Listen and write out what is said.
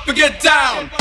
up, and get down.